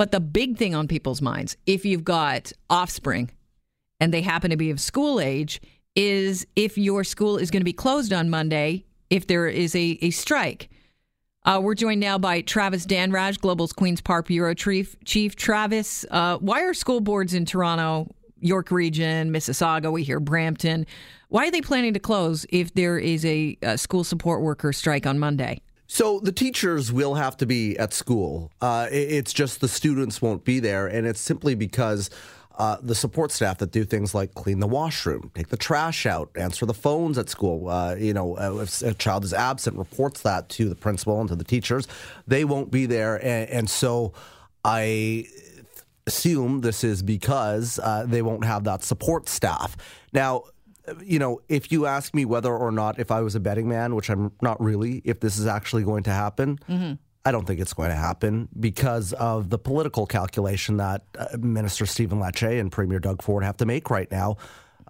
But the big thing on people's minds, if you've got offspring and they happen to be of school age, is if your school is going to be closed on Monday if there is a, a strike. Uh, we're joined now by Travis Dhanraj, Global's Queen's Park Bureau Chief. Chief Travis, uh, why are school boards in Toronto, York Region, Mississauga, we hear Brampton, why are they planning to close if there is a, a school support worker strike on Monday? So the teachers will have to be at school. Uh, it's just the students won't be there, and it's simply because uh, the support staff that do things like clean the washroom, take the trash out, answer the phones at school. Uh, you know, uh, if a child is absent, reports that to the principal and to the teachers. They won't be there, and, and so I assume this is because uh, they won't have that support staff. Now, you know, if you ask me whether or not if I was a betting man, which I'm not really, if this is actually going to happen, mm-hmm. I don't think it's going to happen because of the political calculation that uh, Minister Stephen Lecce and Premier Doug Ford have to make right now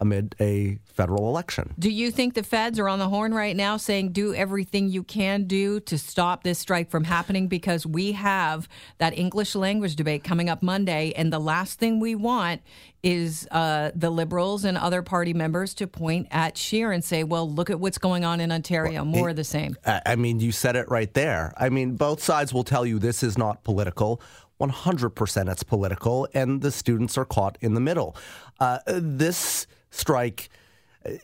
amid a federal election. Do you think the feds are on the horn right now saying do everything you can do to stop this strike from happening? Because we have that English language debate coming up Monday, and the last thing we want is uh, the Liberals and other party members to point at Scheer and say, well, look at what's going on in Ontario, more it, of the same. I mean, you said it right there. I mean, both sides will tell you this is not political. 100% it's political, and the students are caught in the middle. Uh, this strike,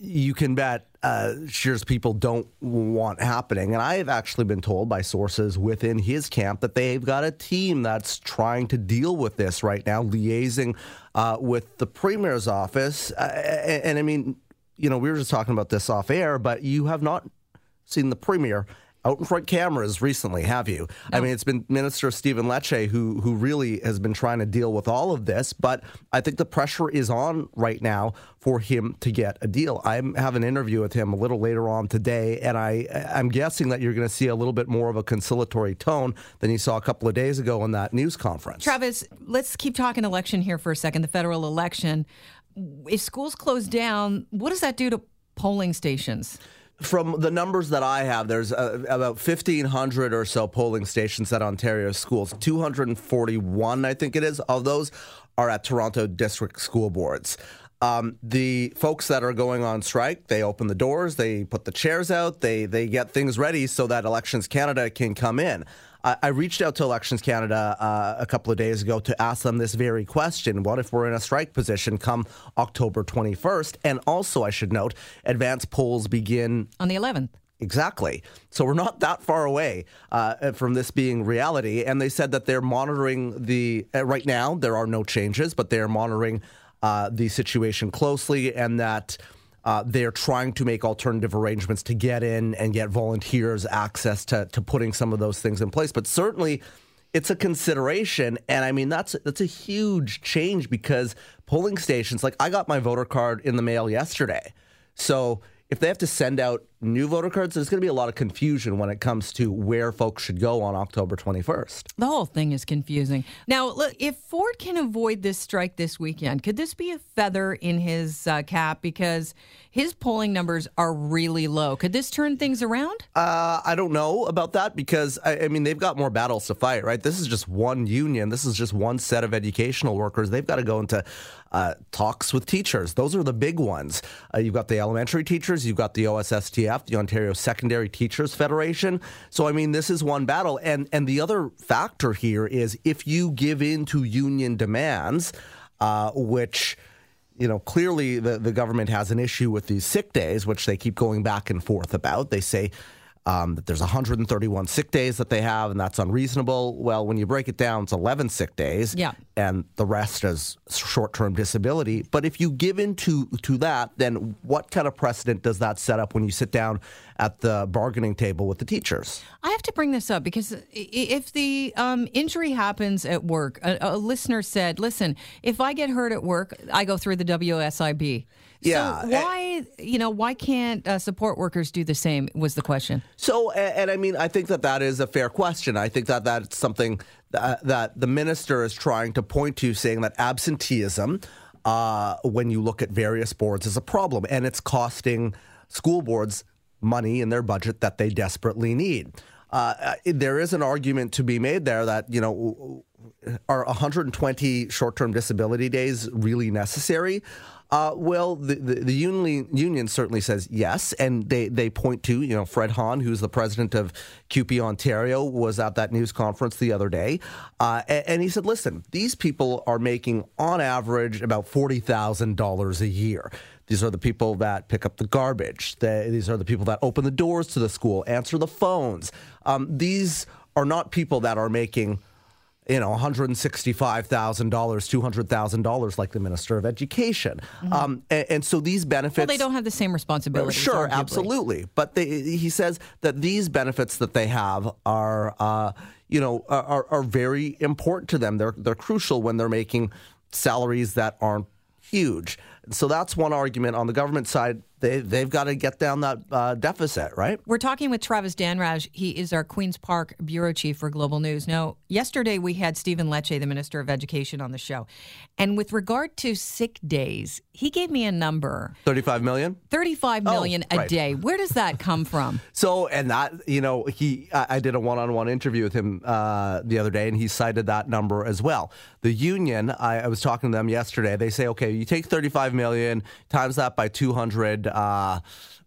you can bet uh, Scheer's people don't want happening. And I have actually been told by sources within his camp that they've got a team that's trying to deal with this right now, liaising uh, with the premier's office. Uh, and, and I mean, you know, we were just talking about this off air, but you have not seen the premier out in front cameras recently, have you? No. I mean, it's been Minister Stephen Lecce who who really has been trying to deal with all of this, but I think the pressure is on right now for him to get a deal. I have an interview with him a little later on today, and I I'm guessing that you're going to see a little bit more of a conciliatory tone than you saw a couple of days ago in that news conference. Travis, let's keep talking election here for a second. The federal election. If schools close down, what does that do to polling stations? From the numbers that I have, there's uh, about 1,500 or so polling stations at Ontario schools. 241, I think it is, of those are at Toronto District School Boards. Um, the folks that are going on strike, they open the doors, they put the chairs out, they they get things ready so that Elections Canada can come in. I, reached out to Elections Canada uh, a couple of days ago to ask them this very question. What if we're in a strike position come October 21st? And also, I should note, advance polls begin on the 11th. Exactly. So we're not that far away uh, from this being reality. And they said that they're monitoring the, uh, right now, there are no changes, but they're monitoring uh, the situation closely and that uh, they're trying to make alternative arrangements to get in and get volunteers access to, to putting some of those things in place. But certainly, it's a consideration, and I mean that's that's a huge change because polling stations, like I got my voter card in the mail yesterday, so if they have to send out new voter cards, there's going to be a lot of confusion when it comes to where folks should go on October 21st. The whole thing is confusing. Now, look, if Ford can avoid this strike this weekend, could this be a feather in his uh, cap? Because his polling numbers are really low. Could this turn things around? Uh, I don't know about that because, I, I, mean, they've got more battles to fight, right? This is just one union. This is just one set of educational workers. They've got to go into uh, talks with teachers. Those are the big ones. Uh, you've got the elementary teachers, you've got the OSSTF, the Ontario Secondary Teachers Federation. So, I mean, this is one battle. And, and the other factor here is if you give in to union demands, uh, which you know, clearly the, the government has an issue with these sick days, which they keep going back and forth about. They say um, that there's 131 sick days that they have, and that's unreasonable. Well, when you break it down, it's 11 sick days, yeah. and the rest is short-term disability. But if you give in to, to that, then what kind of precedent does that set up when you sit down at the bargaining table with the teachers? I have to bring this up because if the um, injury happens at work, a, a listener said, "Listen, if I get hurt at work, I go through the WSIB." Yeah. So why, you know, why can't uh, support workers do the same? Was the question. So, and, and, I mean, I think that that is a fair question. I think that that's something that, that the minister is trying to point to, saying that absenteeism, uh, when you look at various boards, is a problem, and it's costing school boards money in their budget that they desperately need. Uh, there is an argument to be made there that you know are 120 short-term disability days really necessary? Uh, well, the, the, the union, union certainly says yes, and they, they point to, you know, Fred Hahn, who's the president of CUPE Ontario, was at that news conference the other day, uh, and, and, he said, listen, these people are making, on average, about $40,000 a year. These are the people that pick up the garbage. They, these are the people that open the doors to the school, answer the phones. Um, these are not people that are making – you know, $165,000, $200,000 like the Minister of Education. Mm-hmm. Um, and, and, so these benefits. Well, they don't have the same responsibilities. Sure, arguably. absolutely. But they, he says that these benefits that they have are, uh, you know, are, are very important to them. They're, they're crucial when they're making salaries that aren't huge. So that's one argument on the government side they they've got to get down that uh, deficit, right? We're talking with Travis Dhanraj. He is our Queens Park bureau chief for Global News. Now, yesterday we had Stephen Lecce, the Minister of Education, on the show, and with regard to sick days, he gave me a number: thirty-five million. Thirty-five million oh, a right. day. Where does that come from? so, and that you know, he I, I did a one-on-one interview with him uh, the other day, and he cited that number as well. The union, I, I was talking to them yesterday. They say, okay, you take thirty-five million times that by two hundred uh,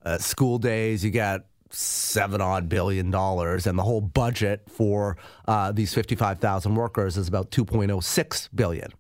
uh, school days. You get seven odd billion dollars, and the whole budget for uh, these 55,000 workers is about 2.06 billion.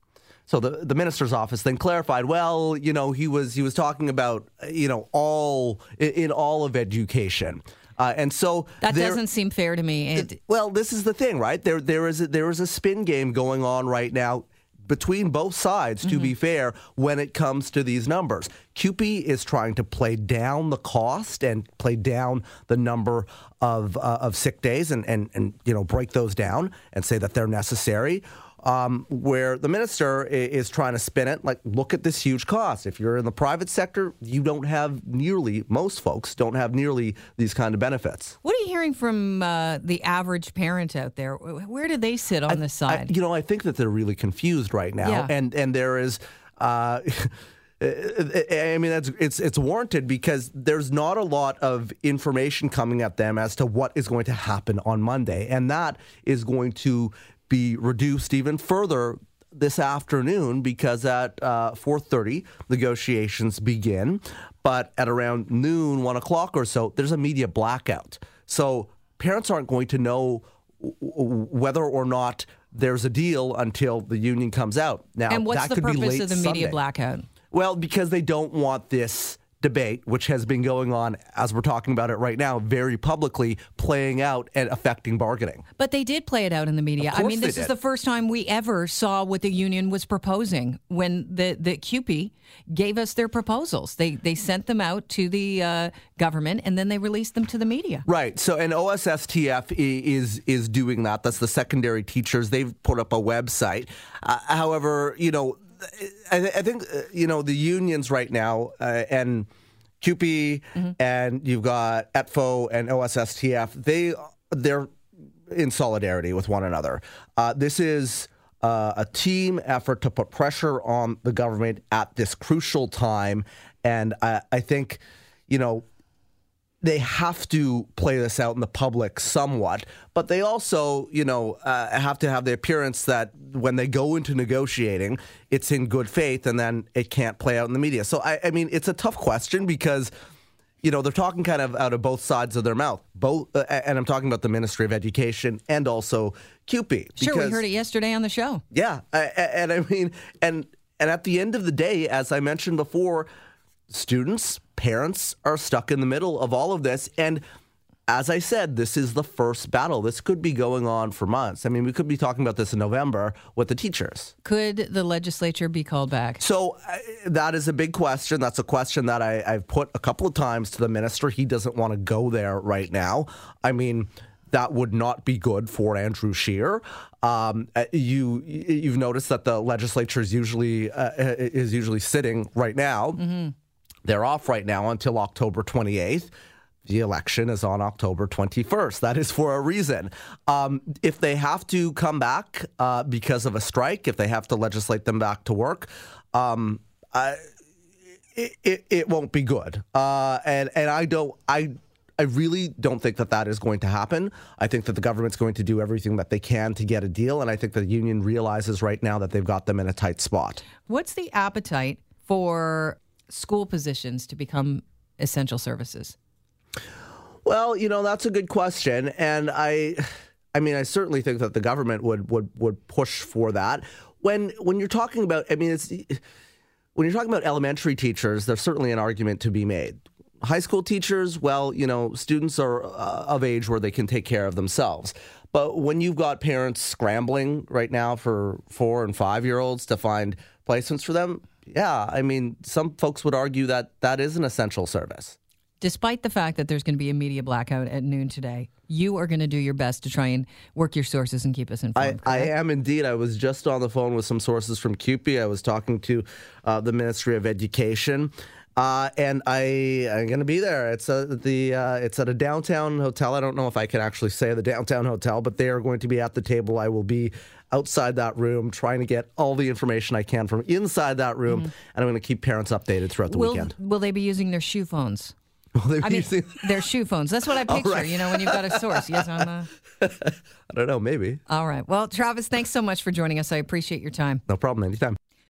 So the the minister's office then clarified, well, you know, he was he was talking about you know all in, in all of education. Uh, and so that there, doesn't seem fair to me. It, well, this is the thing, right? There, there is a, there is a spin game going on right now between both sides, to mm-hmm. be fair, when it comes to these numbers. CUPE is trying to play down the cost and play down the number of, uh, of sick days and, and, and, you know, break those down and say that they're necessary um, where the minister is trying to spin it like, look at this huge cost. If you're in the private sector, you don't have nearly, most folks don't have nearly these kind of benefits. What are you hearing from uh, the average parent out there? Where do they sit on I, this side? I, you know, I think that they're really confused right now. Yeah. And, and there is. Uh, I mean, that's it's it's warranted because there's not a lot of information coming at them as to what is going to happen on Monday, and that is going to be reduced even further this afternoon because at uh, 4.30 negotiations begin. But at around noon 1 o'clock or so there's a media blackout. So parents aren't going to know whether or not there's a deal until the union comes out. Now and what's the purpose of the media Sunday. blackout? Well because they don't want this debate, which has been going on as we're talking about it right now, very publicly playing out and affecting bargaining. But they did play it out in the media. I mean, this is the first time we ever saw what the union was proposing when the, the CUPE gave us their proposals. They they sent them out to the uh, government and then they released them to the media. Right. So, and OSSTF is is doing that. That's the secondary teachers. They've put up a website. Uh, however, you know I, I think uh, you know the unions right now uh, and CUPE mm-hmm. and you've got ETFO and OSSTF. They they're in solidarity with one another. Uh, this is uh, a team effort to put pressure on the government at this crucial time, and I, I think you know they have to play this out in the public somewhat, but they also, you know, uh, have to have the appearance that when they go into negotiating, it's in good faith, and then it can't play out in the media. So, I, I mean, it's a tough question because, you know, they're talking kind of out of both sides of their mouth. Both, uh, and I'm talking about the Ministry of Education and also CUPE. Sure, we heard it yesterday on the show. Yeah, and I mean, and and at the end of the day, as I mentioned before students, parents are stuck in the middle of all of this. And as I said, this is the first battle. This could be going on for months. I mean, we could be talking about this in November with the teachers. Could the legislature be called back? So uh, that is a big question. That's a question that I, I've put a couple of times to the minister. He doesn't want to go there right now. I mean, that would not be good for Andrew Scheer. Um, uh, you you've noticed that the legislature is usually uh, is usually sitting right now. Mm-hmm. They're off right now until October 28th. The election is on October 21st. That is for a reason. Um, if they have to come back uh, because of a strike, if they have to legislate them back to work, um, I, it, it, won't be good. Uh, and and I don't I I really don't think that that is going to happen. I think that the government's going to do everything that they can to get a deal, and I think the union realizes right now that they've got them in a tight spot. What's the appetite for school positions to become essential services? Well, you know, that's a good question. And I I mean, I certainly think that the government would would would push for that. When when you're talking about I mean, it's when you're talking about elementary teachers, there's certainly an argument to be made. High school teachers, well, you know, students are uh, of age where they can take care of themselves. But when you've got parents scrambling right now for 4 and 5 year olds to find placements for them, yeah, I mean, some folks would argue that that is an essential service. Despite the fact that there's going to be a media blackout at noon today, you are going to do your best to try and work your sources and keep us informed. I, I am indeed. I was just on the phone with some sources from CUPE. I was talking to uh, the Ministry of Education. Uh, and I going to be there. It's a, the uh, it's at a downtown hotel. I don't know if I can actually say the downtown hotel, but they are going to be at the table. I will be outside that room trying to get all the information I can from inside that room, mm-hmm. and I'm going to keep parents updated throughout the will, weekend. Will they be using their shoe phones? Well, I mean, using... they're shoe phones. That's what I picture. Right. You know, when you've got a source. Yes, I'm. A... I don't know. Maybe. All right. Well, Travis, thanks so much for joining us. I appreciate your time. No problem. Anytime.